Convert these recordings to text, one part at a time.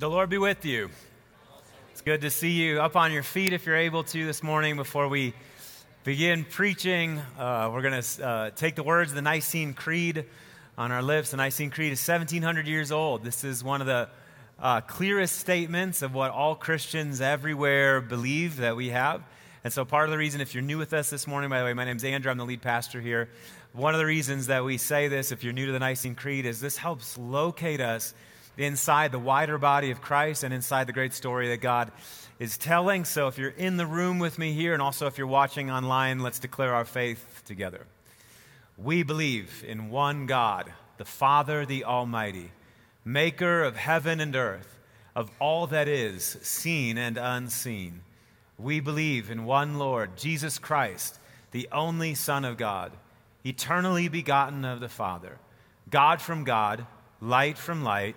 The Lord be with you. It's good to see you up on your feet if you're able to this morning before we begin preaching. Uh, we're going to uh, take the words of the Nicene Creed on our lips. The Nicene Creed is 1700 years old. This is one of the uh, clearest statements of what all Christians everywhere believe that we have. And so, part of the reason, if you're new with us this morning, by the way, my name's Andrew, I'm the lead pastor here. One of the reasons that we say this, if you're new to the Nicene Creed, is this helps locate us inside the wider body of Christ and inside the great story that God is telling. So if you're in the room with me here, and also if you're watching online, let's declare our faith together. We believe in one God, the Father, the Almighty, maker of heaven and earth, of all that is, seen and unseen. We believe in one Lord, Jesus Christ, the only Son of God, eternally begotten of the Father, God from God, light from light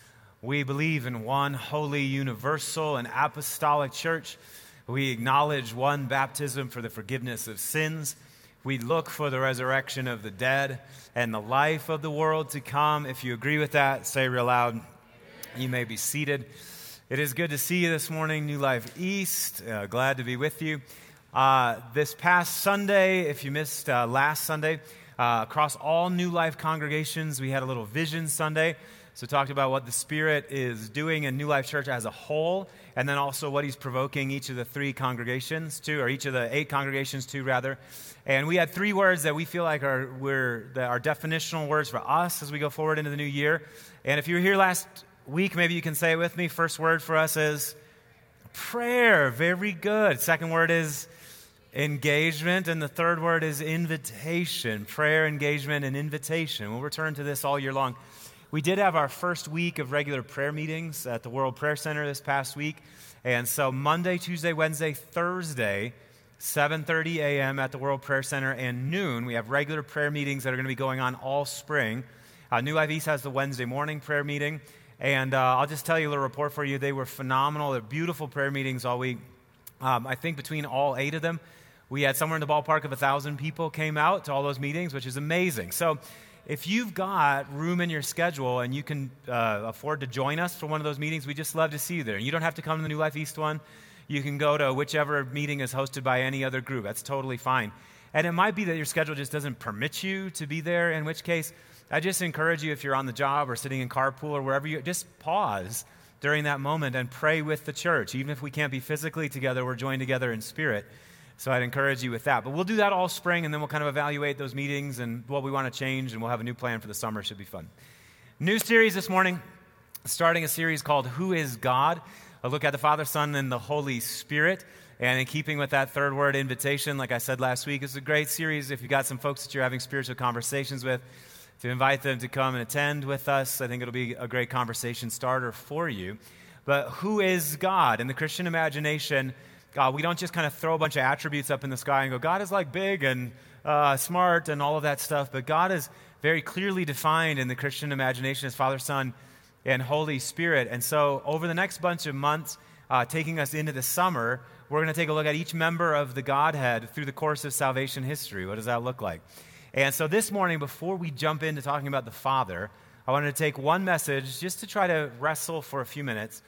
We believe in one holy, universal, and apostolic church. We acknowledge one baptism for the forgiveness of sins. We look for the resurrection of the dead and the life of the world to come. If you agree with that, say real loud. You may be seated. It is good to see you this morning, New Life East. Uh, glad to be with you. Uh, this past Sunday, if you missed uh, last Sunday, uh, across all New Life congregations, we had a little Vision Sunday. So, talked about what the Spirit is doing in New Life Church as a whole, and then also what He's provoking each of the three congregations to, or each of the eight congregations to, rather. And we had three words that we feel like are, we're, that are definitional words for us as we go forward into the new year. And if you were here last week, maybe you can say it with me. First word for us is prayer. Very good. Second word is engagement. And the third word is invitation. Prayer, engagement, and invitation. We'll return to this all year long. We did have our first week of regular prayer meetings at the World Prayer Center this past week. And so Monday, Tuesday, Wednesday, Thursday, 7:30 a.m. at the World Prayer Center and noon, we have regular prayer meetings that are going to be going on all spring. Uh, New Life East has the Wednesday morning prayer meeting. And uh, I'll just tell you a little report for you. They were phenomenal. They're beautiful prayer meetings all week. Um, I think between all eight of them, we had somewhere in the ballpark of a thousand people came out to all those meetings, which is amazing. So if you've got room in your schedule and you can uh, afford to join us for one of those meetings, we just love to see you there. You don't have to come to the New Life East one. You can go to whichever meeting is hosted by any other group. That's totally fine. And it might be that your schedule just doesn't permit you to be there, in which case, I just encourage you if you're on the job or sitting in carpool or wherever you just pause during that moment and pray with the church. Even if we can't be physically together, we're joined together in spirit. So I'd encourage you with that. But we'll do that all spring, and then we'll kind of evaluate those meetings and what we want to change, and we'll have a new plan for the summer. Should be fun. New series this morning, starting a series called Who is God? A look at the Father, Son, and the Holy Spirit. And in keeping with that third word, invitation, like I said last week, it's a great series if you've got some folks that you're having spiritual conversations with, to invite them to come and attend with us. I think it'll be a great conversation starter for you. But who is God? In the Christian imagination, God, we don't just kind of throw a bunch of attributes up in the sky and go, God is like big and uh, smart and all of that stuff. But God is very clearly defined in the Christian imagination as Father, Son, and Holy Spirit. And so, over the next bunch of months, uh, taking us into the summer, we're going to take a look at each member of the Godhead through the course of salvation history. What does that look like? And so, this morning, before we jump into talking about the Father, I wanted to take one message just to try to wrestle for a few minutes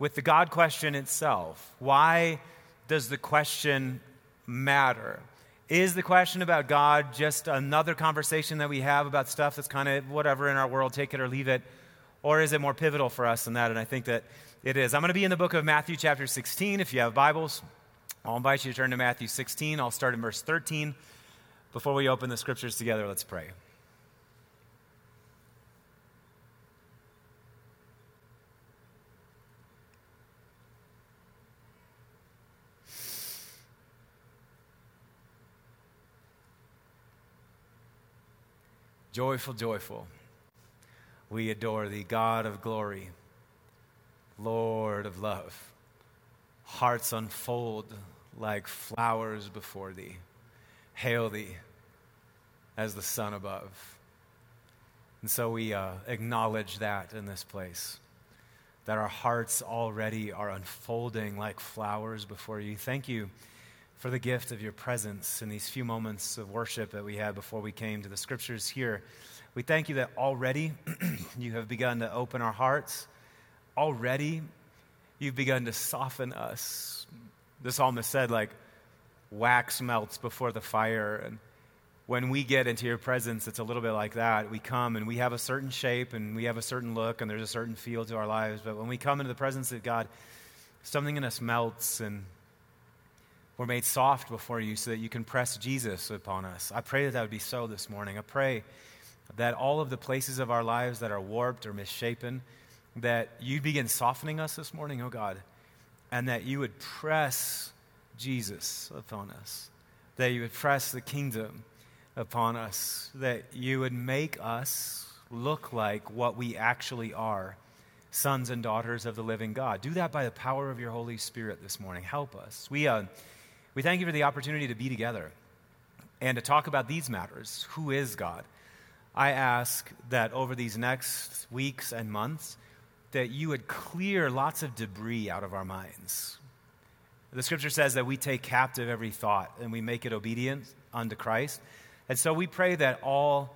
with the God question itself. Why? Does the question matter? Is the question about God just another conversation that we have about stuff that's kind of whatever in our world, take it or leave it? Or is it more pivotal for us than that? And I think that it is. I'm going to be in the book of Matthew, chapter 16, if you have Bibles. I'll invite you to turn to Matthew 16. I'll start in verse 13. Before we open the scriptures together, let's pray. Joyful, joyful. We adore thee, God of glory, Lord of love. Hearts unfold like flowers before thee. Hail thee as the sun above. And so we uh, acknowledge that in this place, that our hearts already are unfolding like flowers before you. Thank you for the gift of your presence in these few moments of worship that we had before we came to the scriptures here. We thank you that already you have begun to open our hearts. Already you've begun to soften us. The psalmist said, like, wax melts before the fire. And when we get into your presence, it's a little bit like that. We come and we have a certain shape and we have a certain look and there's a certain feel to our lives. But when we come into the presence of God, something in us melts and we're made soft before you so that you can press Jesus upon us. I pray that that would be so this morning. I pray that all of the places of our lives that are warped or misshapen, that you begin softening us this morning, oh God, and that you would press Jesus upon us, that you would press the kingdom upon us, that you would make us look like what we actually are sons and daughters of the living God. Do that by the power of your Holy Spirit this morning. Help us. We, uh, we thank you for the opportunity to be together and to talk about these matters. Who is God? I ask that over these next weeks and months, that you would clear lots of debris out of our minds. The scripture says that we take captive every thought and we make it obedient unto Christ. And so we pray that all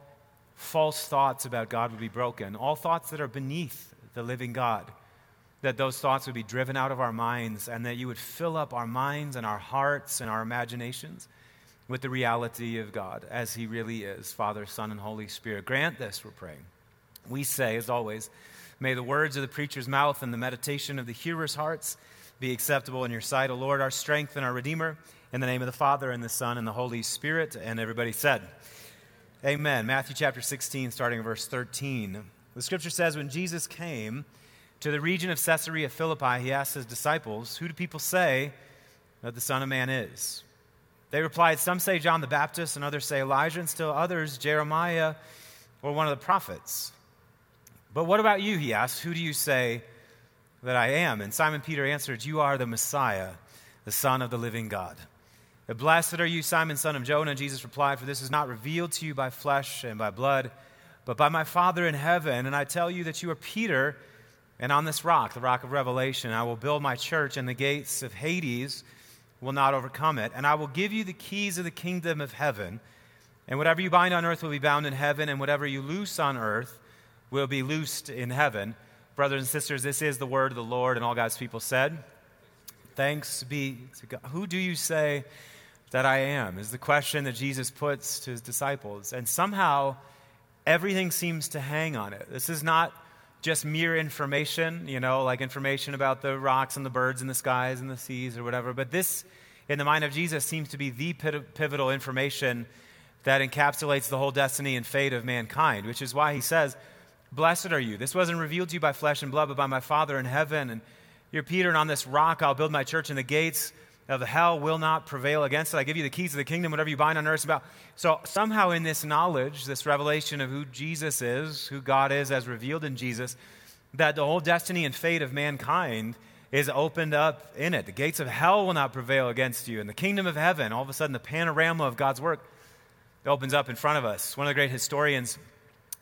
false thoughts about God would be broken, all thoughts that are beneath the living God that those thoughts would be driven out of our minds and that you would fill up our minds and our hearts and our imaginations with the reality of God as He really is Father, Son, and Holy Spirit. Grant this, we're praying. We say, as always, may the words of the preacher's mouth and the meditation of the hearer's hearts be acceptable in your sight, O Lord, our strength and our Redeemer. In the name of the Father, and the Son, and the Holy Spirit. And everybody said, Amen. Matthew chapter 16, starting in verse 13. The scripture says, When Jesus came, to the region of Caesarea Philippi, he asked his disciples, Who do people say that the Son of Man is? They replied, Some say John the Baptist, and others say Elijah, and still others Jeremiah or one of the prophets. But what about you? He asked, Who do you say that I am? And Simon Peter answered, You are the Messiah, the Son of the living God. Blessed are you, Simon, son of Jonah. Jesus replied, For this is not revealed to you by flesh and by blood, but by my Father in heaven. And I tell you that you are Peter and on this rock, the rock of revelation, I will build my church, and the gates of Hades will not overcome it. And I will give you the keys of the kingdom of heaven. And whatever you bind on earth will be bound in heaven, and whatever you loose on earth will be loosed in heaven. Brothers and sisters, this is the word of the Lord, and all God's people said, Thanks be to God. Who do you say that I am? Is the question that Jesus puts to his disciples. And somehow, everything seems to hang on it. This is not just mere information, you know, like information about the rocks and the birds and the skies and the seas or whatever. But this, in the mind of Jesus, seems to be the pivotal information that encapsulates the whole destiny and fate of mankind, which is why he says, Blessed are you. This wasn't revealed to you by flesh and blood, but by my Father in heaven. And you're Peter, and on this rock I'll build my church, and the gates of the hell will not prevail against it. I give you the keys of the kingdom, whatever you bind on earth about. So somehow in this knowledge, this revelation of who Jesus is, who God is as revealed in Jesus, that the whole destiny and fate of mankind is opened up in it. The gates of hell will not prevail against you. And the kingdom of heaven, all of a sudden the panorama of God's work opens up in front of us. One of the great historians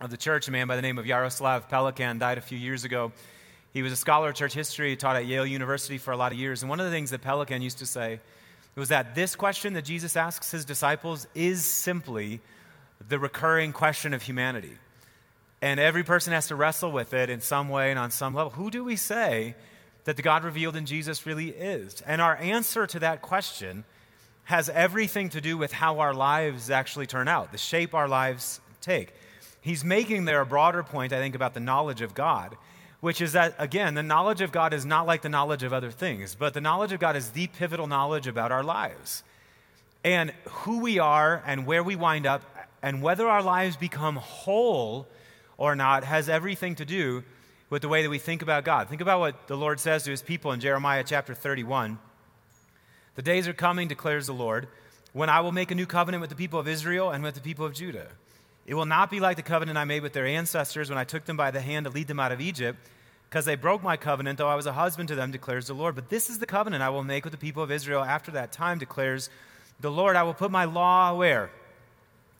of the church, a man by the name of Jaroslav Pelikan, died a few years ago. He was a scholar of church history, taught at Yale University for a lot of years. And one of the things that Pelikan used to say was that this question that Jesus asks his disciples is simply the recurring question of humanity. And every person has to wrestle with it in some way and on some level. Who do we say that the God revealed in Jesus really is? And our answer to that question has everything to do with how our lives actually turn out, the shape our lives take. He's making there a broader point, I think, about the knowledge of God. Which is that, again, the knowledge of God is not like the knowledge of other things, but the knowledge of God is the pivotal knowledge about our lives. And who we are and where we wind up and whether our lives become whole or not has everything to do with the way that we think about God. Think about what the Lord says to his people in Jeremiah chapter 31. The days are coming, declares the Lord, when I will make a new covenant with the people of Israel and with the people of Judah. It will not be like the covenant I made with their ancestors when I took them by the hand to lead them out of Egypt, because they broke my covenant, though I was a husband to them, declares the Lord. But this is the covenant I will make with the people of Israel after that time, declares the Lord. I will put my law where?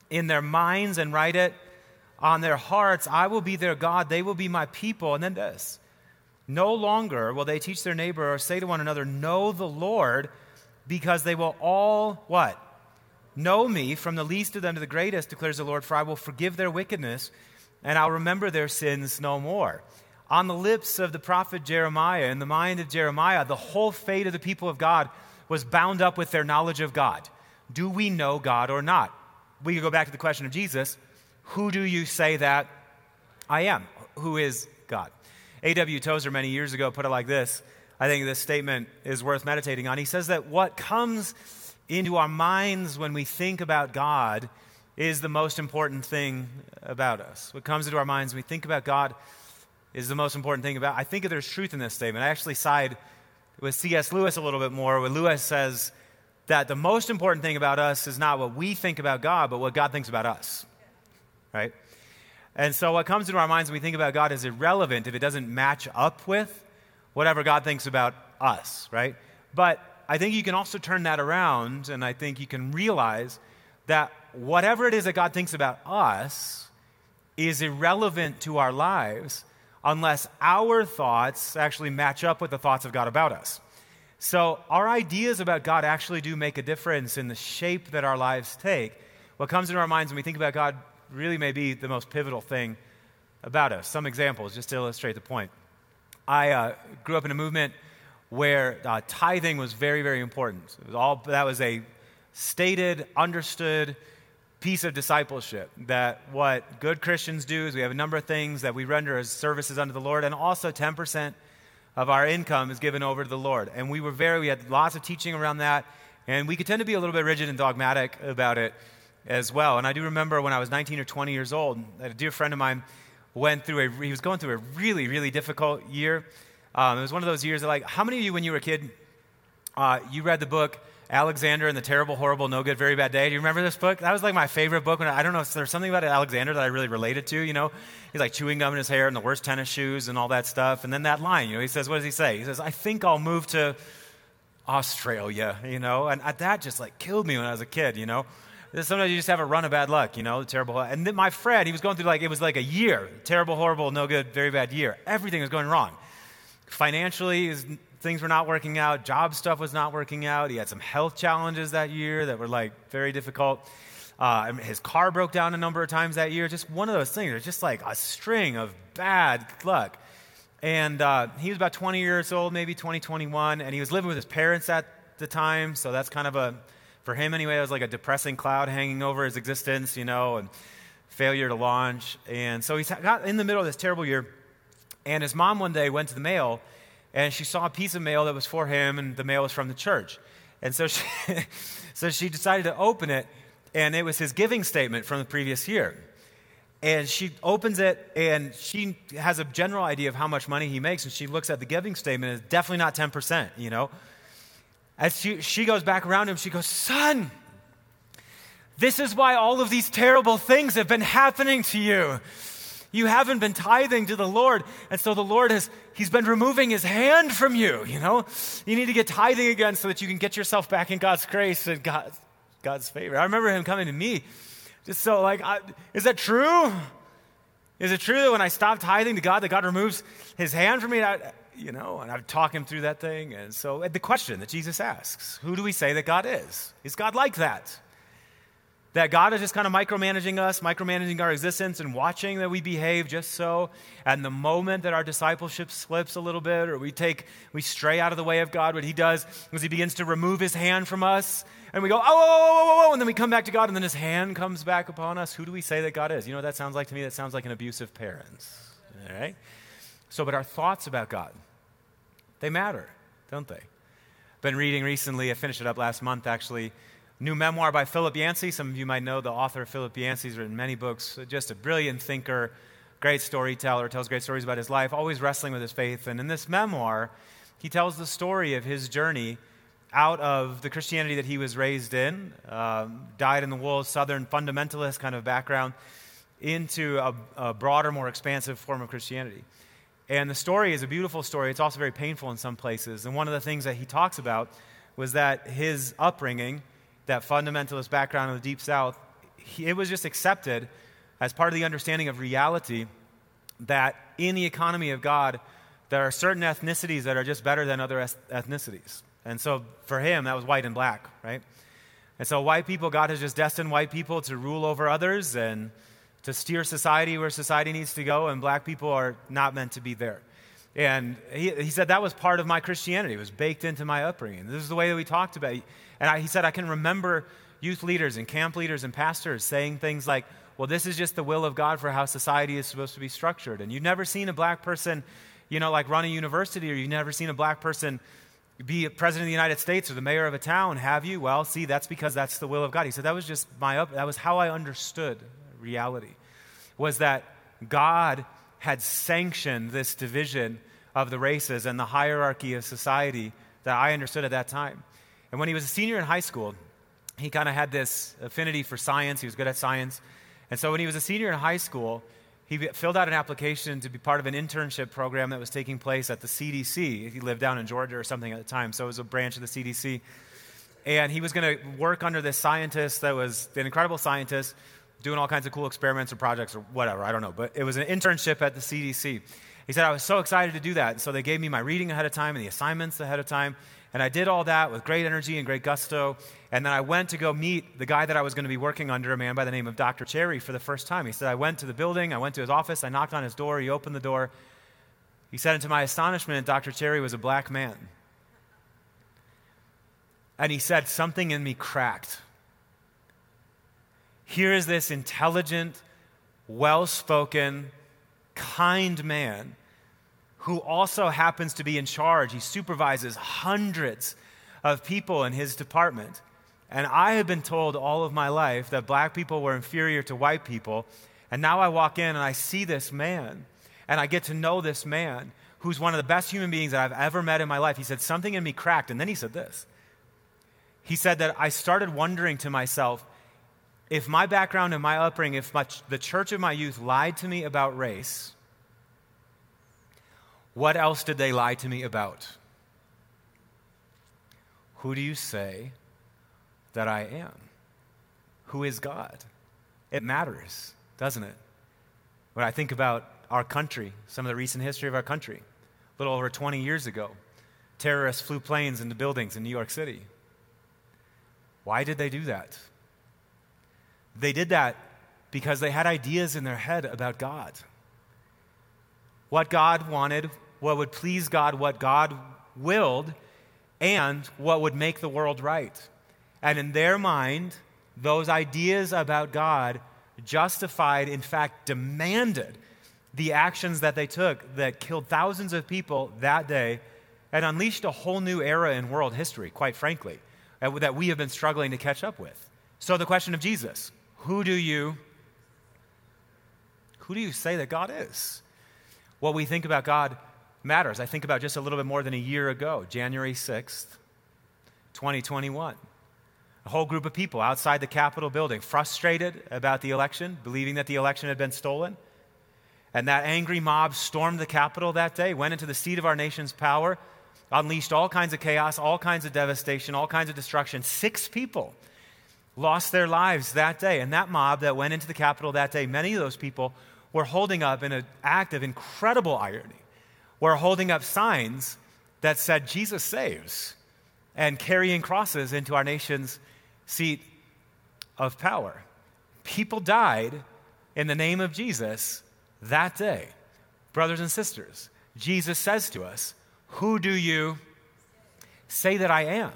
In their minds and write it on their hearts. I will be their God, they will be my people. And then this no longer will they teach their neighbor or say to one another, Know the Lord, because they will all what? Know me from the least of them to the greatest, declares the Lord, for I will forgive their wickedness and I'll remember their sins no more. On the lips of the prophet Jeremiah, in the mind of Jeremiah, the whole fate of the people of God was bound up with their knowledge of God. Do we know God or not? We could go back to the question of Jesus Who do you say that I am? Who is God? A.W. Tozer many years ago put it like this. I think this statement is worth meditating on. He says that what comes into our minds when we think about God is the most important thing about us. What comes into our minds when we think about God is the most important thing about. I think there's truth in this statement. I actually side with C.S. Lewis a little bit more, where Lewis says that the most important thing about us is not what we think about God, but what God thinks about us. Right? And so what comes into our minds when we think about God is irrelevant if it doesn't match up with whatever God thinks about us, right? But I think you can also turn that around, and I think you can realize that whatever it is that God thinks about us is irrelevant to our lives unless our thoughts actually match up with the thoughts of God about us. So, our ideas about God actually do make a difference in the shape that our lives take. What comes into our minds when we think about God really may be the most pivotal thing about us. Some examples just to illustrate the point. I uh, grew up in a movement where uh, tithing was very, very important. Was all, that was a stated, understood piece of discipleship. That what good Christians do is we have a number of things that we render as services unto the Lord, and also 10% of our income is given over to the Lord. And we were very, we had lots of teaching around that, and we could tend to be a little bit rigid and dogmatic about it as well. And I do remember when I was 19 or 20 years old, a dear friend of mine went through a, he was going through a really, really difficult year. Um, it was one of those years that, like, how many of you, when you were a kid, uh, you read the book Alexander and the Terrible, Horrible, No Good, Very Bad Day? Do you remember this book? That was like my favorite book. When I, I don't know, if there's something about Alexander that I really related to, you know? He's like chewing gum in his hair and the worst tennis shoes and all that stuff. And then that line, you know, he says, what does he say? He says, I think I'll move to Australia, you know? And that just like killed me when I was a kid, you know? Sometimes you just have a run of bad luck, you know, terrible. And then my friend, he was going through like, it was like a year, terrible, horrible, no good, very bad year. Everything was going wrong. Financially, things were not working out. Job stuff was not working out. He had some health challenges that year that were like very difficult. Uh, his car broke down a number of times that year. Just one of those things. It's just like a string of bad luck. And uh, he was about 20 years old, maybe 20, 21, and he was living with his parents at the time. So that's kind of a, for him anyway, it was like a depressing cloud hanging over his existence, you know, and failure to launch. And so he's got in the middle of this terrible year. And his mom one day went to the mail and she saw a piece of mail that was for him, and the mail was from the church. And so she, so she decided to open it, and it was his giving statement from the previous year. And she opens it, and she has a general idea of how much money he makes, and she looks at the giving statement, and it's definitely not 10%, you know? As she, she goes back around him, she goes, Son, this is why all of these terrible things have been happening to you. You haven't been tithing to the Lord. And so the Lord has, He's been removing His hand from you, you know? You need to get tithing again so that you can get yourself back in God's grace and God's, God's favor. I remember Him coming to me just so, like, I, is that true? Is it true that when I stop tithing to God, that God removes His hand from me? I, you know, and I talk Him through that thing. And so the question that Jesus asks who do we say that God is? Is God like that? That God is just kind of micromanaging us, micromanaging our existence, and watching that we behave just so. And the moment that our discipleship slips a little bit, or we take, we stray out of the way of God, what He does is He begins to remove His hand from us, and we go, oh, oh, oh, oh, and then we come back to God, and then His hand comes back upon us. Who do we say that God is? You know what that sounds like to me? That sounds like an abusive parent. All right? So, but our thoughts about God, they matter, don't they? Been reading recently, I finished it up last month actually, new memoir by Philip Yancey. Some of you might know the author Philip Yancey. He's written many books, just a brilliant thinker, great storyteller, tells great stories about his life, always wrestling with his faith. And in this memoir, he tells the story of his journey out of the Christianity that he was raised in, um, dyed in the wool, Southern fundamentalist kind of background, into a, a broader, more expansive form of Christianity. And the story is a beautiful story. It's also very painful in some places. And one of the things that he talks about was that his upbringing, that fundamentalist background in the Deep South, it was just accepted as part of the understanding of reality that in the economy of God, there are certain ethnicities that are just better than other ethnicities. And so for him, that was white and black, right? And so white people, God has just destined white people to rule over others and to steer society where society needs to go, and black people are not meant to be there. And he, he said that was part of my Christianity. It was baked into my upbringing. This is the way that we talked about it. And I, he said, I can remember youth leaders and camp leaders and pastors saying things like, well, this is just the will of God for how society is supposed to be structured. And you've never seen a black person, you know, like run a university, or you've never seen a black person be president of the United States or the mayor of a town, have you? Well, see, that's because that's the will of God. He said that was just my up, that was how I understood reality was that God had sanctioned this division of the races and the hierarchy of society that I understood at that time. And when he was a senior in high school, he kind of had this affinity for science. He was good at science. And so when he was a senior in high school, he filled out an application to be part of an internship program that was taking place at the CDC. He lived down in Georgia or something at the time, so it was a branch of the CDC. And he was going to work under this scientist that was an incredible scientist doing all kinds of cool experiments or projects or whatever. I don't know. But it was an internship at the CDC. He said, I was so excited to do that. So they gave me my reading ahead of time and the assignments ahead of time. And I did all that with great energy and great gusto. And then I went to go meet the guy that I was going to be working under, a man by the name of Dr. Cherry, for the first time. He said, I went to the building, I went to his office, I knocked on his door, he opened the door. He said, and to my astonishment, Dr. Cherry was a black man. And he said, Something in me cracked. Here is this intelligent, well spoken, kind man who also happens to be in charge. He supervises hundreds of people in his department. And I have been told all of my life that black people were inferior to white people. And now I walk in and I see this man, and I get to know this man who's one of the best human beings that I've ever met in my life. He said, Something in me cracked. And then he said this. He said that I started wondering to myself, if my background and my upbringing, if my, the church of my youth lied to me about race, what else did they lie to me about? Who do you say that I am? Who is God? It matters, doesn't it? When I think about our country, some of the recent history of our country, a little over 20 years ago, terrorists flew planes into buildings in New York City. Why did they do that? They did that because they had ideas in their head about God. What God wanted, what would please God, what God willed, and what would make the world right. And in their mind, those ideas about God justified, in fact, demanded the actions that they took that killed thousands of people that day and unleashed a whole new era in world history, quite frankly, that we have been struggling to catch up with. So the question of Jesus who do you who do you say that God is? What we think about God matters. I think about just a little bit more than a year ago, January 6th, 2021. A whole group of people outside the Capitol building, frustrated about the election, believing that the election had been stolen. And that angry mob stormed the Capitol that day, went into the seat of our nation's power, unleashed all kinds of chaos, all kinds of devastation, all kinds of destruction. Six people lost their lives that day. And that mob that went into the Capitol that day, many of those people were holding up, in an act of incredible irony, were holding up signs that said, Jesus saves, and carrying crosses into our nation's seat of power. People died in the name of Jesus that day. Brothers and sisters, Jesus says to us, Who do you say that I am?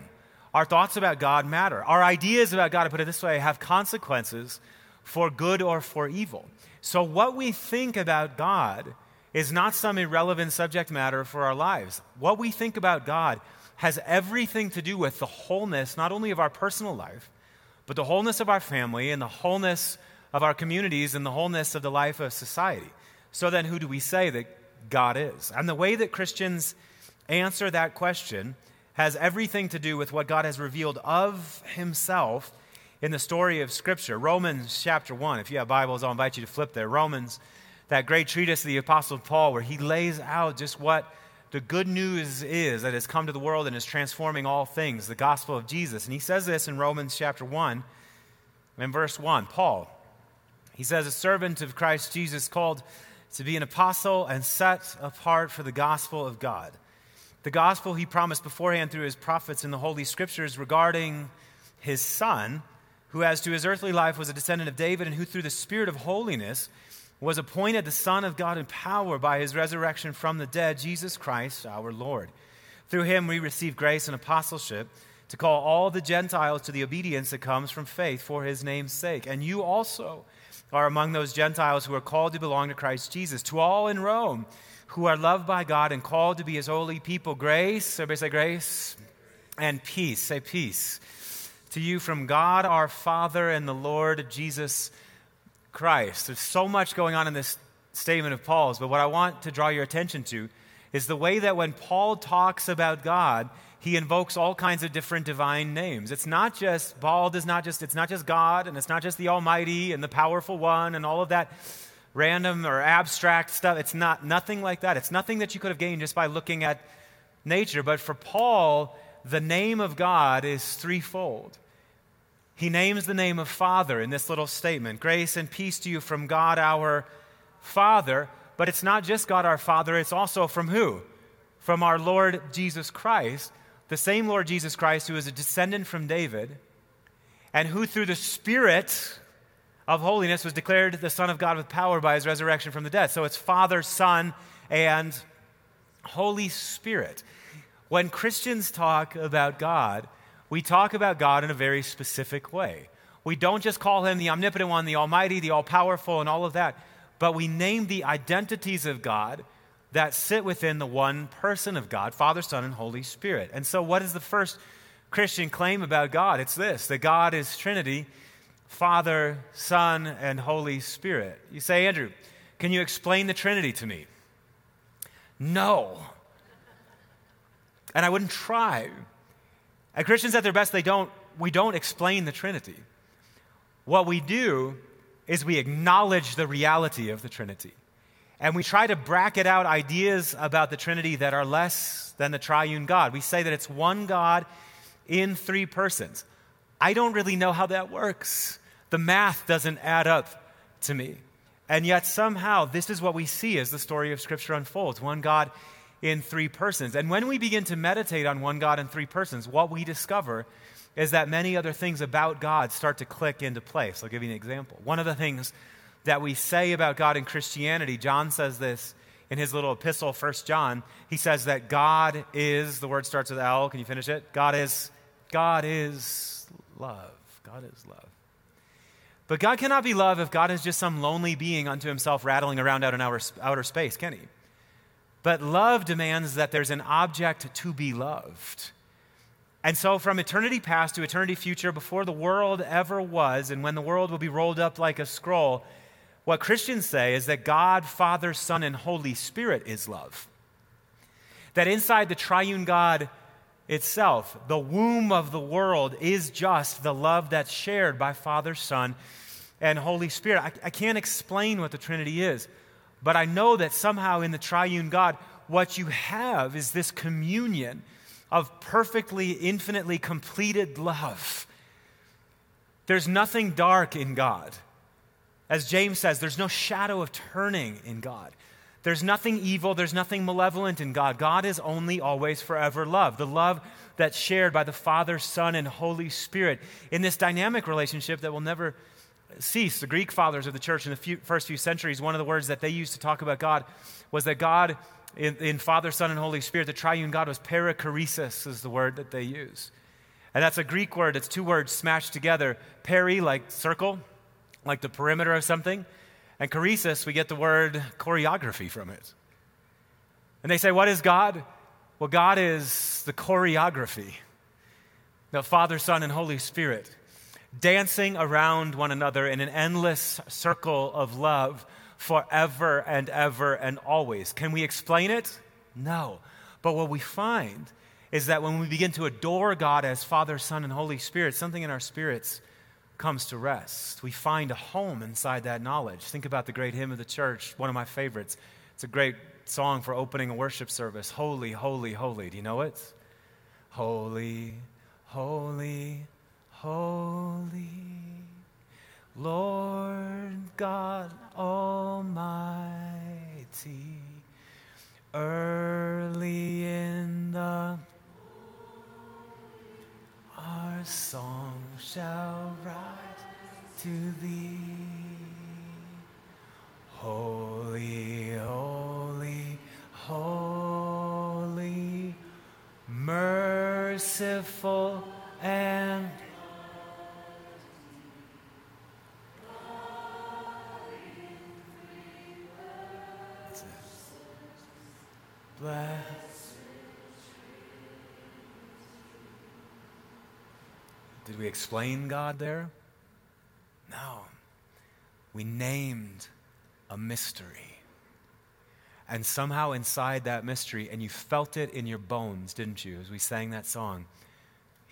Our thoughts about God matter. Our ideas about God, to put it this way, have consequences for good or for evil. So, what we think about God is not some irrelevant subject matter for our lives. What we think about God has everything to do with the wholeness, not only of our personal life, but the wholeness of our family and the wholeness of our communities and the wholeness of the life of society. So then, who do we say that God is? And the way that Christians answer that question has everything to do with what God has revealed of Himself in the story of Scripture. Romans chapter 1, if you have Bibles, I'll invite you to flip there. Romans, that great treatise of the Apostle Paul, where he lays out just what the good news is that has come to the world and is transforming all things, the gospel of Jesus. And he says this in Romans chapter 1, in verse 1. Paul, he says, A servant of Christ Jesus called to be an apostle and set apart for the gospel of God. The gospel he promised beforehand through his prophets in the Holy Scriptures regarding his son, who as to his earthly life was a descendant of David, and who through the Spirit of holiness was appointed the Son of God in power by his resurrection from the dead, Jesus Christ our Lord. Through him we receive grace and apostleship to call all the Gentiles to the obedience that comes from faith for his name's sake. And you also are among those Gentiles who are called to belong to Christ Jesus. To all in Rome who are loved by God and called to be his holy people, grace, everybody say grace, and peace, say peace. To you from God our Father and the Lord Jesus Christ. There's so much going on in this statement of Paul's, but what I want to draw your attention to is the way that when Paul talks about God, he invokes all kinds of different divine names. It's not just Paul does not just it's not just God and it's not just the Almighty and the powerful one and all of that random or abstract stuff. It's not nothing like that. It's nothing that you could have gained just by looking at nature. But for Paul, the name of God is threefold. He names the name of Father in this little statement Grace and peace to you from God our Father. But it's not just God our Father, it's also from who? From our Lord Jesus Christ, the same Lord Jesus Christ who is a descendant from David, and who through the Spirit of holiness was declared the Son of God with power by his resurrection from the dead. So it's Father, Son, and Holy Spirit. When Christians talk about God, we talk about God in a very specific way. We don't just call him the omnipotent one, the almighty, the all powerful, and all of that, but we name the identities of God that sit within the one person of God Father, Son, and Holy Spirit. And so, what is the first Christian claim about God? It's this that God is Trinity Father, Son, and Holy Spirit. You say, Andrew, can you explain the Trinity to me? No. And I wouldn't try. And Christians at their best, they don't, we don't explain the Trinity. What we do is we acknowledge the reality of the Trinity. And we try to bracket out ideas about the Trinity that are less than the triune God. We say that it's one God in three persons. I don't really know how that works. The math doesn't add up to me. And yet, somehow, this is what we see as the story of Scripture unfolds one God in three persons. And when we begin to meditate on one God in three persons, what we discover is that many other things about God start to click into place. I'll give you an example. One of the things that we say about God in Christianity, John says this in his little epistle, First John. He says that God is, the word starts with L. Can you finish it? God is, God is love. God is love. But God cannot be love if God is just some lonely being unto himself rattling around out in outer, outer space, can he? But love demands that there's an object to be loved. And so, from eternity past to eternity future, before the world ever was, and when the world will be rolled up like a scroll, what Christians say is that God, Father, Son, and Holy Spirit is love. That inside the triune God itself, the womb of the world is just the love that's shared by Father, Son, and Holy Spirit. I, I can't explain what the Trinity is. But I know that somehow in the triune God, what you have is this communion of perfectly, infinitely completed love. There's nothing dark in God. As James says, there's no shadow of turning in God. There's nothing evil, there's nothing malevolent in God. God is only always forever love. The love that's shared by the Father, Son, and Holy Spirit in this dynamic relationship that will never cease. The Greek fathers of the church in the few, first few centuries, one of the words that they used to talk about God was that God, in, in Father, Son, and Holy Spirit, the triune God was perichoresis, is the word that they use. And that's a Greek word. It's two words smashed together. Peri, like circle, like the perimeter of something. And choresis, we get the word choreography from it. And they say, What is God? Well, God is the choreography, the Father, Son, and Holy Spirit dancing around one another in an endless circle of love forever and ever and always. Can we explain it? No. But what we find is that when we begin to adore God as Father, Son, and Holy Spirit, something in our spirits comes to rest. We find a home inside that knowledge. Think about the great hymn of the church, one of my favorites. It's a great song for opening a worship service Holy, holy, holy. Do you know it? Holy, holy, holy. Lord God Almighty, early in the our song shall rise to thee. Holy, holy, holy, merciful and we explain God there? No. We named a mystery. And somehow inside that mystery, and you felt it in your bones, didn't you, as we sang that song?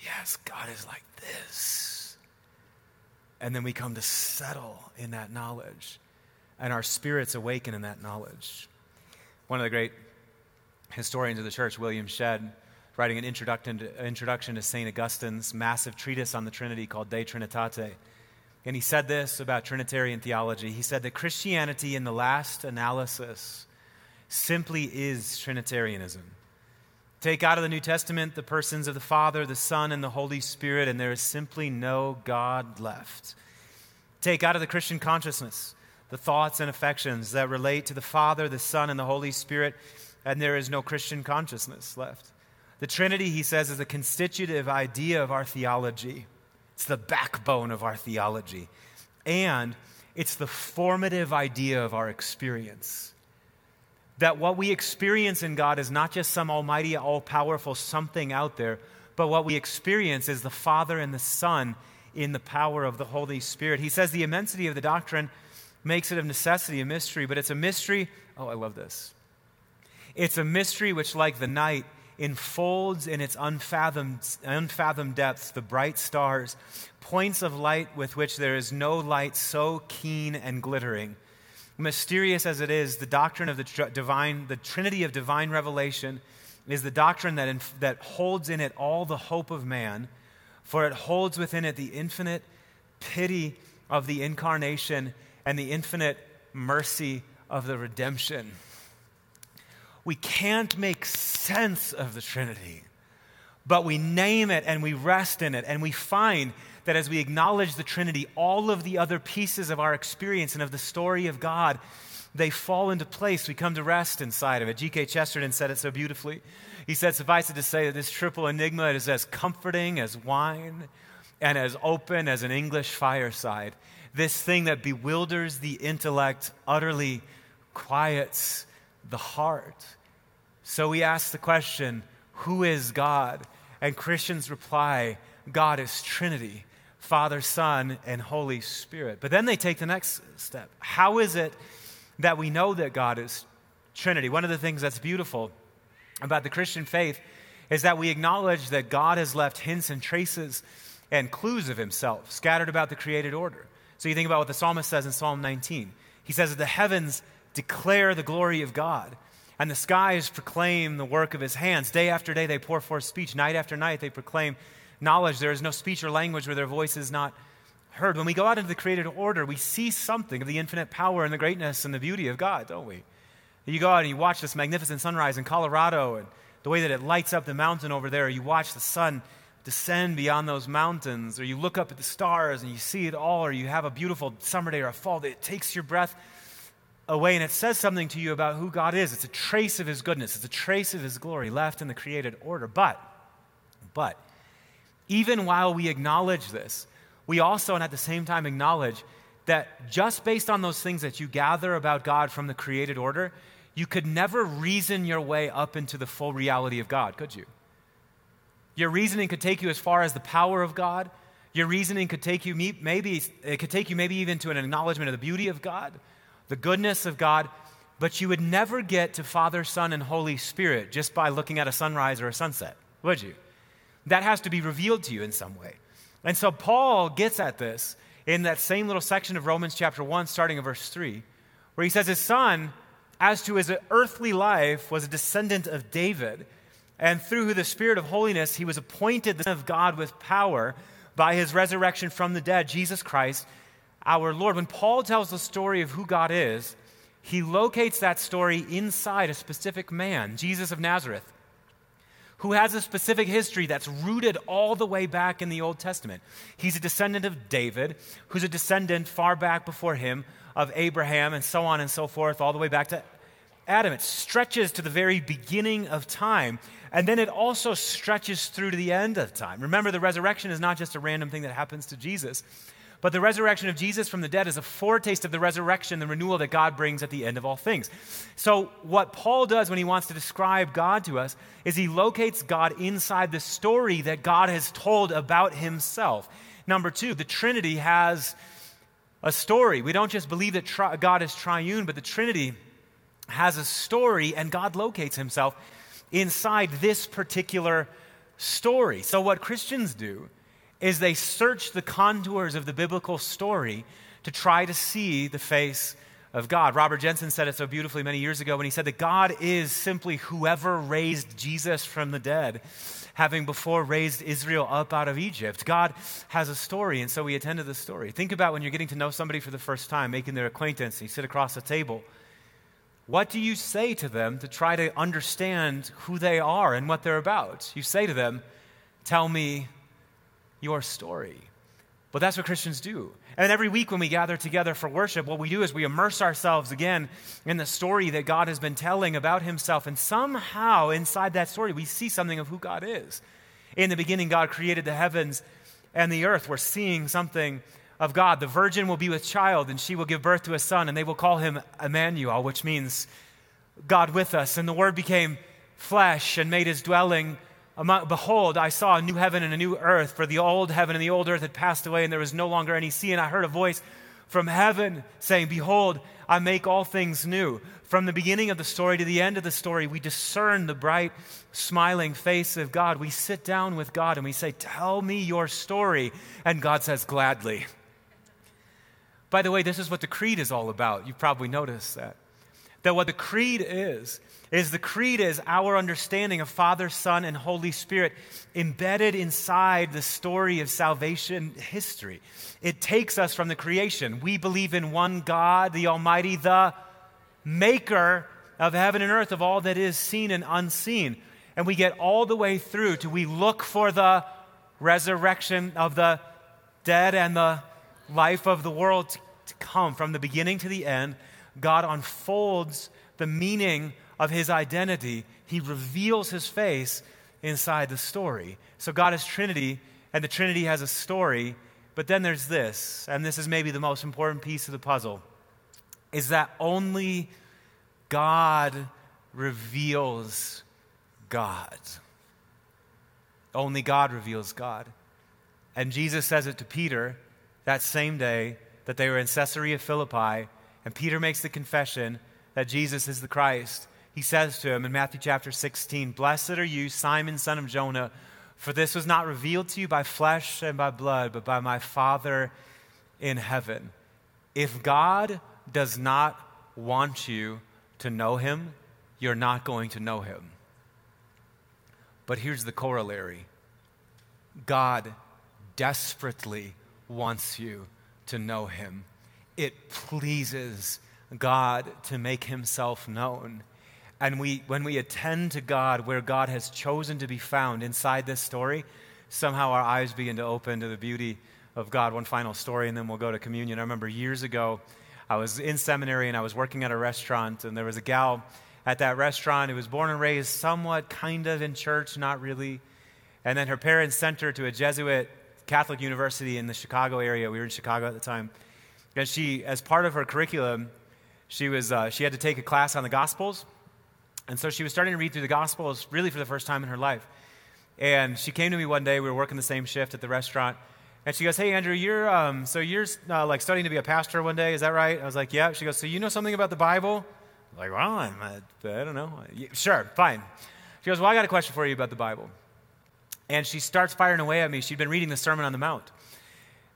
Yes, God is like this. And then we come to settle in that knowledge, and our spirits awaken in that knowledge. One of the great historians of the church, William Shedd, writing an introduction to, St. Augustine's massive treatise on the Trinity called De Trinitate. And he said this about Trinitarian theology. He said that Christianity, in the last analysis, simply is Trinitarianism. Take out of the New Testament the persons of the Father, the Son, and the Holy Spirit, and there is simply no God left. Take out of the Christian consciousness the thoughts and affections that relate to the Father, the Son, and the Holy Spirit, and there is no Christian consciousness left. The Trinity, he says, is a constitutive idea of our theology. It's the backbone of our theology. And it's the formative idea of our experience. That what we experience in God is not just some almighty, all powerful something out there, but what we experience is the Father and the Son in the power of the Holy Spirit. He says the immensity of the doctrine makes it of necessity a mystery, but it's a mystery. Oh, I love this. It's a mystery which, like the night, enfolds in its unfathomed, unfathomed depths the bright stars, points of light with which there is no light so keen and glittering. Mysterious as it is, the doctrine of the tr- divine, the Trinity of divine revelation, is the doctrine that, that holds in it all the hope of man, for it holds within it the infinite pity of the incarnation and the infinite mercy of the redemption we can't make sense of the Trinity, but we name it and we rest in it, and we find that as we acknowledge the Trinity, all of the other pieces of our experience and of the story of God, they fall into place. We come to rest inside of it. G.K. Chesterton said it so beautifully. He said, Suffice it to say that this triple enigma is as comforting as wine and as open as an English fireside. This thing that bewilders the intellect utterly quiets the heart. So we ask the question who is God? And Christians reply, God is Trinity Father, Son, and Holy Spirit. But then they take the next step. How is it that we know that God is Trinity? One of the things that's beautiful about the Christian faith is that we acknowledge that God has left hints and traces and clues of himself scattered about the created order. So you think about what the psalmist says in Psalm 19. He says that the heavens declare the glory of God and the skies proclaim the work of his hands. Day after day, they pour forth speech. Night after night, they proclaim knowledge. There is no speech or language where their voice is not heard. When we go out into the created order, we see something of the infinite power and the greatness and the beauty of God, don't we? You go out and you watch this magnificent sunrise in Colorado and the way that it lights up the mountain over there. You watch the sun descend beyond those mountains, or you look up at the stars and you see it all, or you have a beautiful summer day or a fall day. It takes your breath away and it says something to you about who God is. It's a trace of his goodness, it's a trace of his glory left in the created order. But, but, even while we acknowledge this, we also, and at the same time, acknowledge that just based on those things that you gather about God from the created order, you could never reason your way up into the full reality of God, could you? Your reasoning could take you as far as the power of God. Your reasoning could take you maybe it could take you maybe even to an acknowledgement of the beauty of God, the goodness of God, but you would never get to Father, Son, and Holy Spirit just by looking at a sunrise or a sunset, would you? That has to be revealed to you in some way. And so Paul gets at this in that same little section of Romans chapter 1, starting in verse 3, where he says, His son, as to his earthly life, was a descendant of David, and through the Spirit of holiness, he was appointed the Son of God with power by his resurrection from the dead, Jesus Christ, our Lord. When Paul tells the story of who God is, he locates that story inside a specific man, Jesus of Nazareth who has a specific history that's rooted all the way back in the Old Testament. He's a descendant of David, who's a descendant far back before him of Abraham, and so on and so forth, all the way back to Adam. It stretches to the very beginning of time, and then it also stretches through to the end of time. Remember, the resurrection is not just a random thing that happens to Jesus. But the resurrection of Jesus from the dead is a foretaste of the resurrection, the renewal that God brings at the end of all things. So, what Paul does when he wants to describe God to us is he locates God inside the story that God has told about himself. Number two, the Trinity has a story. We don't just believe that tri- God is triune, but the Trinity has a story, and God locates himself inside this particular story. So, what Christians do is they search the contours of the biblical story to try to see the face of God. Robert Jenson said it so beautifully many years ago when he said that God is simply whoever raised Jesus from the dead, having before raised Israel up out of Egypt. God has a story, and so we attend to the story. Think about when you're getting to know somebody for the first time, making their acquaintance, and you sit across the table. What do you say to them to try to understand who they are and what they're about? You say to them, Tell me your story. But that's what Christians do. And every week when we gather together for worship, what we do is we immerse ourselves again in the story that God has been telling about himself. And somehow inside that story, we see something of who God is. In the beginning, God created the heavens and the earth. We're seeing something of God. The virgin will be with child, and she will give birth to a son, and they will call him Emmanuel, which means God with us. And the word became flesh and made his dwelling Behold, I saw a new heaven and a new earth, for the old heaven and the old earth had passed away, and there was no longer any sea. And I heard a voice from heaven saying, Behold, I make all things new. From the beginning of the story to the end of the story, we discern the bright, smiling face of God. We sit down with God and we say, Tell me your story. And God says, Gladly. By the way, this is what the creed is all about. You've probably noticed that. That what the creed is, is the creed is our understanding of Father, Son, and Holy Spirit embedded inside the story of salvation history. It takes us from the creation. We believe in one God, the Almighty, the maker of heaven and earth, of all that is seen and unseen. And we get all the way through to we look for the resurrection of the dead and the life of the world to, come. From the beginning to the end, God unfolds the meaning of his identity, he reveals his face inside the story. So God is Trinity, and the Trinity has a story. But then there's this, and this is maybe the most important piece of the puzzle, is that only God reveals God. Only God reveals God. And Jesus says it to Peter that same day that they were in Caesarea Philippi, and Peter makes the confession that Jesus is the Christ he says to him in Matthew chapter 16, Blessed are you, Simon, son of Jonah, for this was not revealed to you by flesh and by blood, but by my Father in heaven. If God does not want you to know him, you're not going to know him. But here's the corollary God desperately wants you to know him. It pleases God to make himself known. And we, when we attend to God where God has chosen to be found inside this story, somehow our eyes begin to open to the beauty of God. One final story, and then we'll go to communion. I remember years ago, I was in seminary and I was working at a restaurant, and there was a gal at that restaurant who was born and raised somewhat kind of in church, not really. And then her parents sent her to a Jesuit Catholic university in the Chicago area. We were in Chicago at the time. And she, as part of her curriculum, she, was, uh, she had to take a class on the Gospels And so she was starting to read through the Gospels really for the first time in her life. And she came to me one day. We were working the same shift at the restaurant. And she goes, "Hey Andrew, you're um, so you're uh, like studying to be a pastor one day, is that right?" I was like, "Yeah." She goes, "So you know something about the Bible?" I'm like, well, I'm, I, I don't know. Sure, fine. She goes, "Well, I got a question for you about the Bible." And she starts firing away at me. She'd been reading the Sermon on the Mount,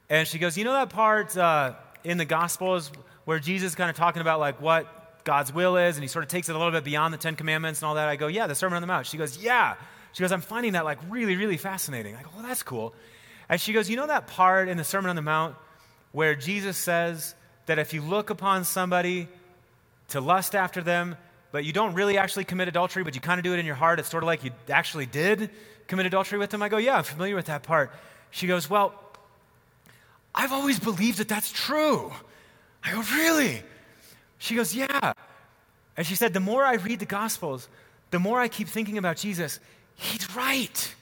and she goes, "You know that part uh, in the Gospels where Jesus kind of talking about like what God's will is, and he sort of takes it a little bit beyond the Ten Commandments and all that?" I go, "Yeah, the Sermon on the Mount." She goes, "Yeah." She goes, I'm finding that like really, really fascinating. I go, well, that's cool. And she goes, You know that part in the Sermon on the Mount where Jesus says that if you look upon somebody to lust after them, but you don't really actually commit adultery, but you kind of do it in your heart, it's sort of like you actually did commit adultery with them? I go, Yeah, I'm familiar with that part. She goes, Well, I've always believed that that's true. I go, Really? She goes, Yeah. And she said, The more I read the Gospels, the more I keep thinking about Jesus, he's right.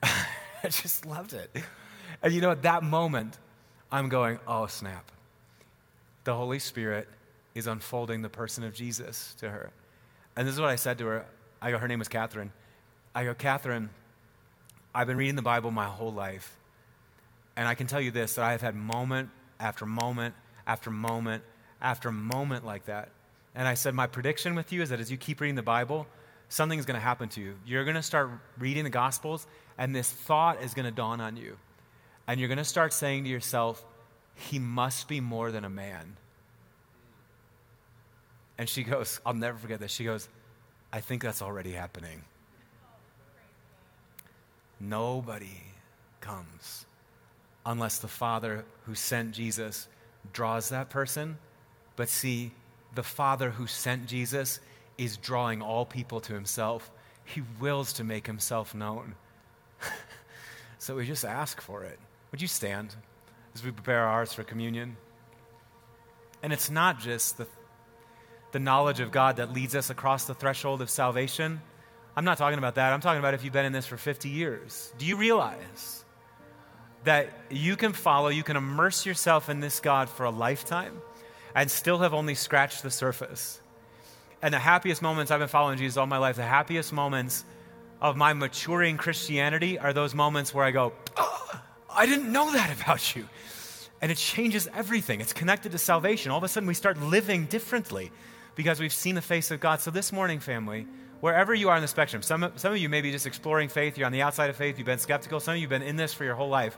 I just loved it. And you know, at that moment, I'm going, oh, snap. The Holy Spirit is unfolding the person of Jesus to her. And this is what I said to her. I go, her name was Catherine. I go, Catherine, I've been reading the Bible my whole life. And I can tell you this that I have had moment after moment after moment after moment like that. And I said, My prediction with you is that as you keep reading the Bible, something's going to happen to you. You're going to start reading the Gospels, and this thought is going to dawn on you. And you're going to start saying to yourself, He must be more than a man. And she goes, I'll never forget this. She goes, I think that's already happening. Nobody comes unless the Father who sent Jesus draws that person. But see, the Father who sent Jesus is drawing all people to himself. He wills to make himself known. so we just ask for it. Would you stand as we prepare our hearts for communion? And it's not just the, the knowledge of God that leads us across the threshold of salvation. I'm not talking about that. I'm talking about if you've been in this for 50 years. Do you realize that you can follow, you can immerse yourself in this God for a lifetime and still have only scratched the surface? And the happiest moments I've been following Jesus all my life, the happiest moments of my maturing Christianity are those moments where I go, oh, I didn't know that about you. And it changes everything. It's connected to salvation. All of a sudden, we start living differently because we've seen the face of God. So, this morning, family, wherever you are on the spectrum, some, some of you may be just exploring faith, you're on the outside of faith, you've been skeptical, some of you have been in this for your whole life.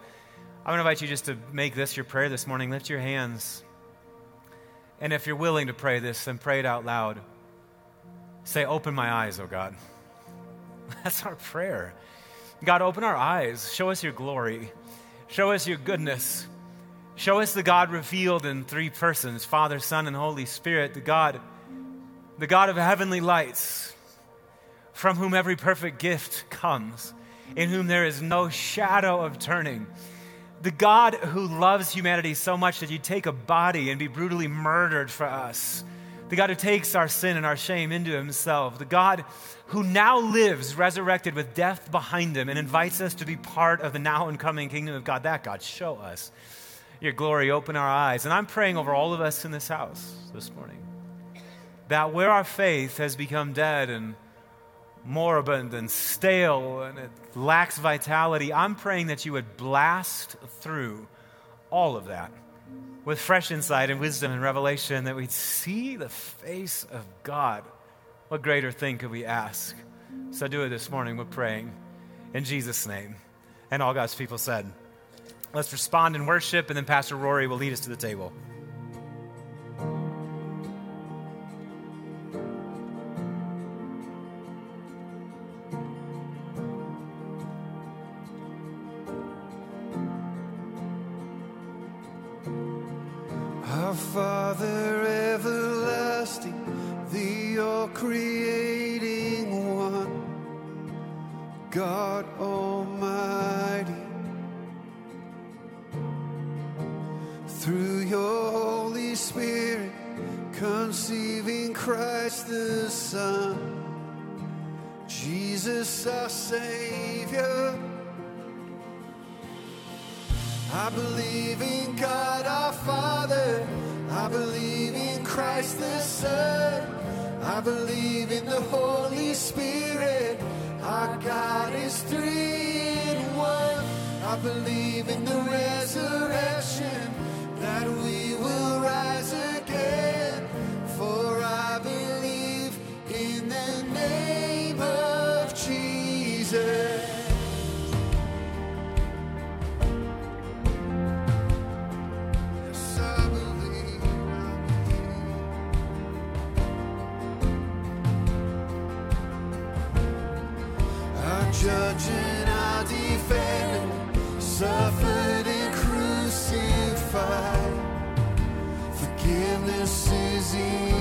I'm going to invite you just to make this your prayer this morning. Lift your hands. And if you're willing to pray this, then pray it out loud. Say, Open my eyes, oh God. That's our prayer. God, open our eyes. Show us your glory. Show us your goodness. Show us the God revealed in three persons Father, Son, and Holy Spirit, the God, the God of heavenly lights, from whom every perfect gift comes, in whom there is no shadow of turning. The God who loves humanity so much that you take a body and be brutally murdered for us the God who takes our sin and our shame into himself, the God who now lives resurrected with death behind him and invites us to be part of the now and coming kingdom of God. That God, show us your glory, open our eyes. And I'm praying over all of us in this house this morning that where our faith has become dead and moribund and stale and it lacks vitality, I'm praying that you would blast through all of that with fresh insight and wisdom and revelation that we'd see the face of God. What greater thing could we ask? So do it this morning. We're praying in Jesus' name. And all God's people said, let's respond in worship, and then Pastor Rory will lead us to the table. Almighty. Through your Holy Spirit, conceiving Christ the Son, Jesus our Savior. I believe in God our Father. I believe in Christ the Son. I believe in the Holy Spirit. Our God is three in one. I believe in the resurrection that we will rise Forgiveness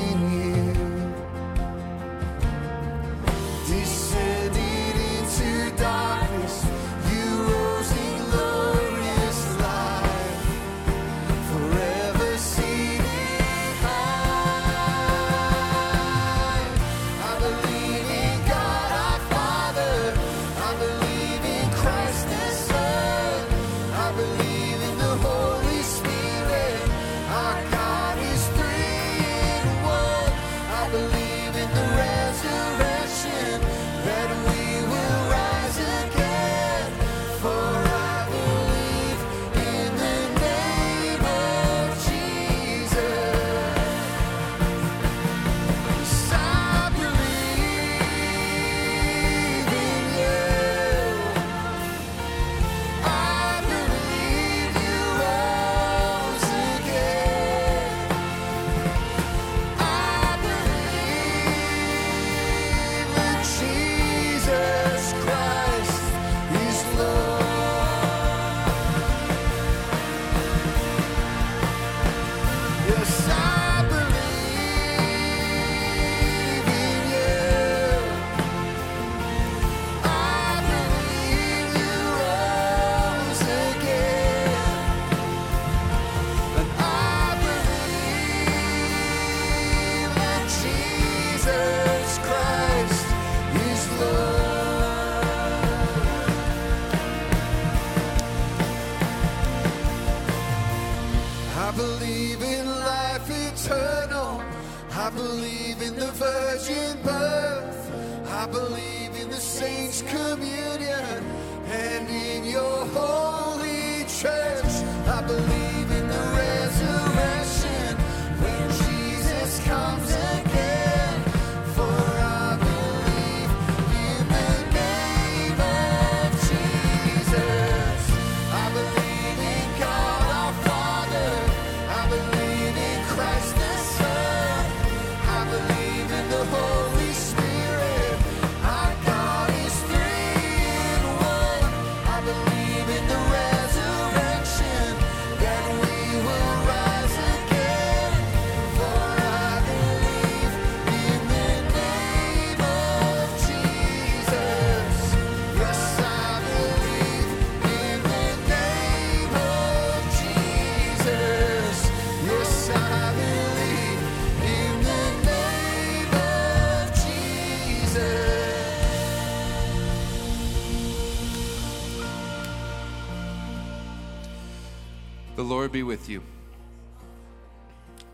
The Lord be with you.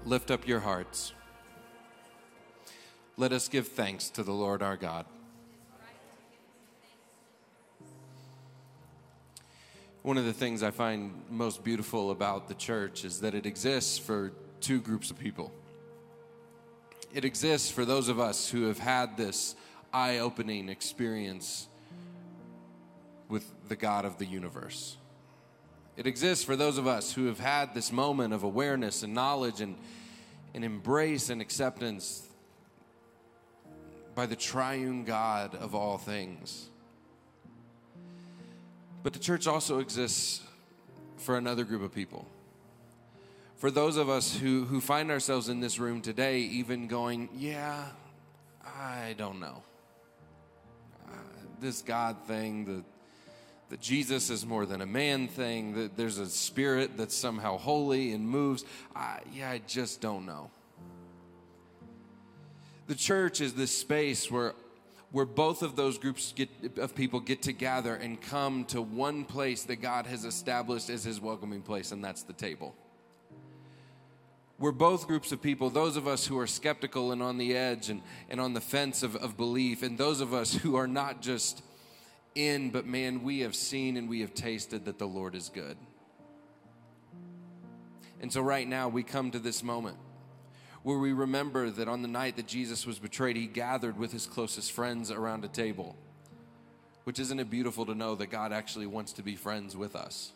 Lift up your hearts. Let us give thanks to the Lord our God. One of the things I find most beautiful about the church is that it exists for two groups of people. It exists for those of us who have had this eye opening experience with the God of the universe. It exists for those of us who have had this moment of awareness and knowledge and, and embrace and acceptance by the triune God of all things. But the church also exists for another group of people. For those of us who, who find ourselves in this room today, even going, yeah, I don't know. Uh, this God thing, the that Jesus is more than a man thing, that there's a spirit that's somehow holy and moves. I, yeah, I just don't know. The church is this space where where both of those groups get, of people get together and come to one place that God has established as his welcoming place, and that's the table. we're both groups of people those of us who are skeptical and on the edge and, and on the fence of, of belief, and those of us who are not just in, but man, we have seen and we have tasted that the Lord is good. And so, right now, we come to this moment where we remember that on the night that Jesus was betrayed, he gathered with his closest friends around a table. Which isn't it beautiful to know that God actually wants to be friends with us?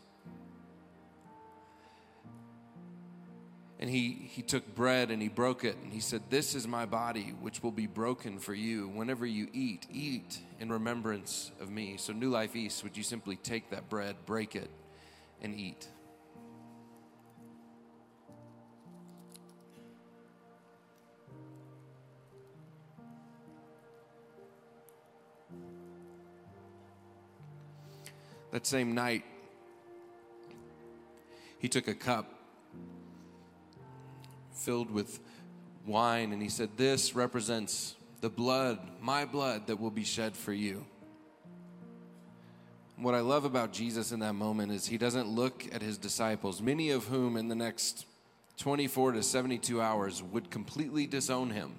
And he, he took bread and he broke it and he said, This is my body, which will be broken for you. Whenever you eat, eat in remembrance of me. So, New Life East, would you simply take that bread, break it, and eat? That same night, he took a cup filled with wine and he said, This represents the blood, my blood, that will be shed for you. What I love about Jesus in that moment is he doesn't look at his disciples, many of whom in the next 24 to 72 hours would completely disown him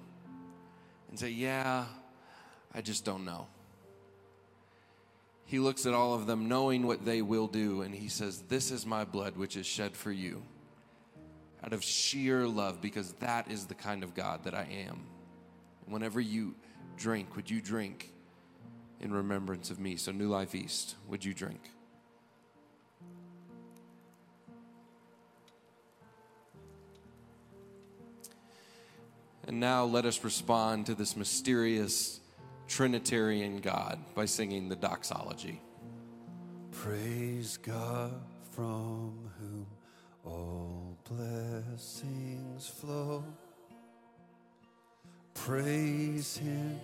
and say, Yeah, I just don't know. He looks at all of them, knowing what they will do, and he says, This is my blood, which is shed for you. Out of sheer love, because that is the kind of God that I am. Whenever you drink, would you drink in remembrance of me? So, New Life East, would you drink? And now let us respond to this mysterious Trinitarian God by singing the doxology. Praise God from whom all blessings flow. Praise Him,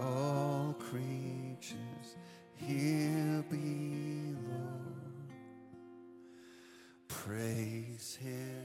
all creatures here below. Praise Him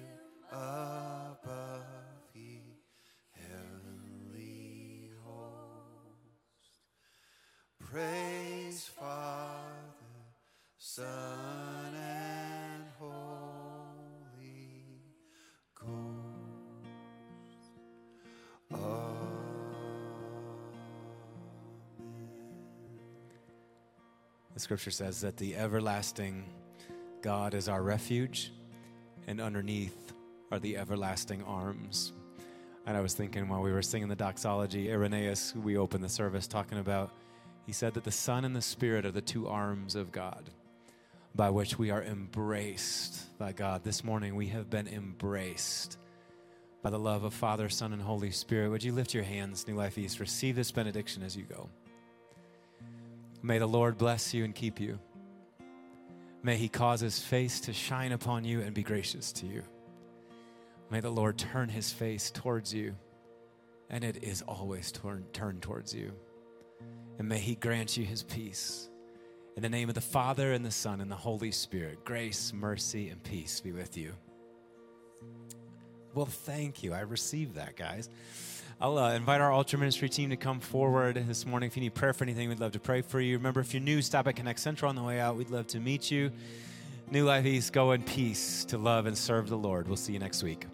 The scripture says that the everlasting God is our refuge, and underneath are the everlasting arms. And I was thinking while we were singing the doxology, Irenaeus, we opened the service talking about, he said that the Son and the Spirit are the two arms of God by which we are embraced by God. This morning we have been embraced by the love of Father, Son, and Holy Spirit. Would you lift your hands, New Life East? Receive this benediction as you go. May the Lord bless you and keep you. May he cause his face to shine upon you and be gracious to you. May the Lord turn his face towards you, and it is always turn, turned towards you. And may he grant you his peace. In the name of the Father, and the Son, and the Holy Spirit, grace, mercy, and peace be with you. Well, thank you. I received that, guys. I'll uh, invite our Altar Ministry team to come forward this morning. If you need prayer for anything, we'd love to pray for you. Remember, if you're new, stop at Connect Central on the way out. We'd love to meet you. New Life East, go in peace to love and serve the Lord. We'll see you next week.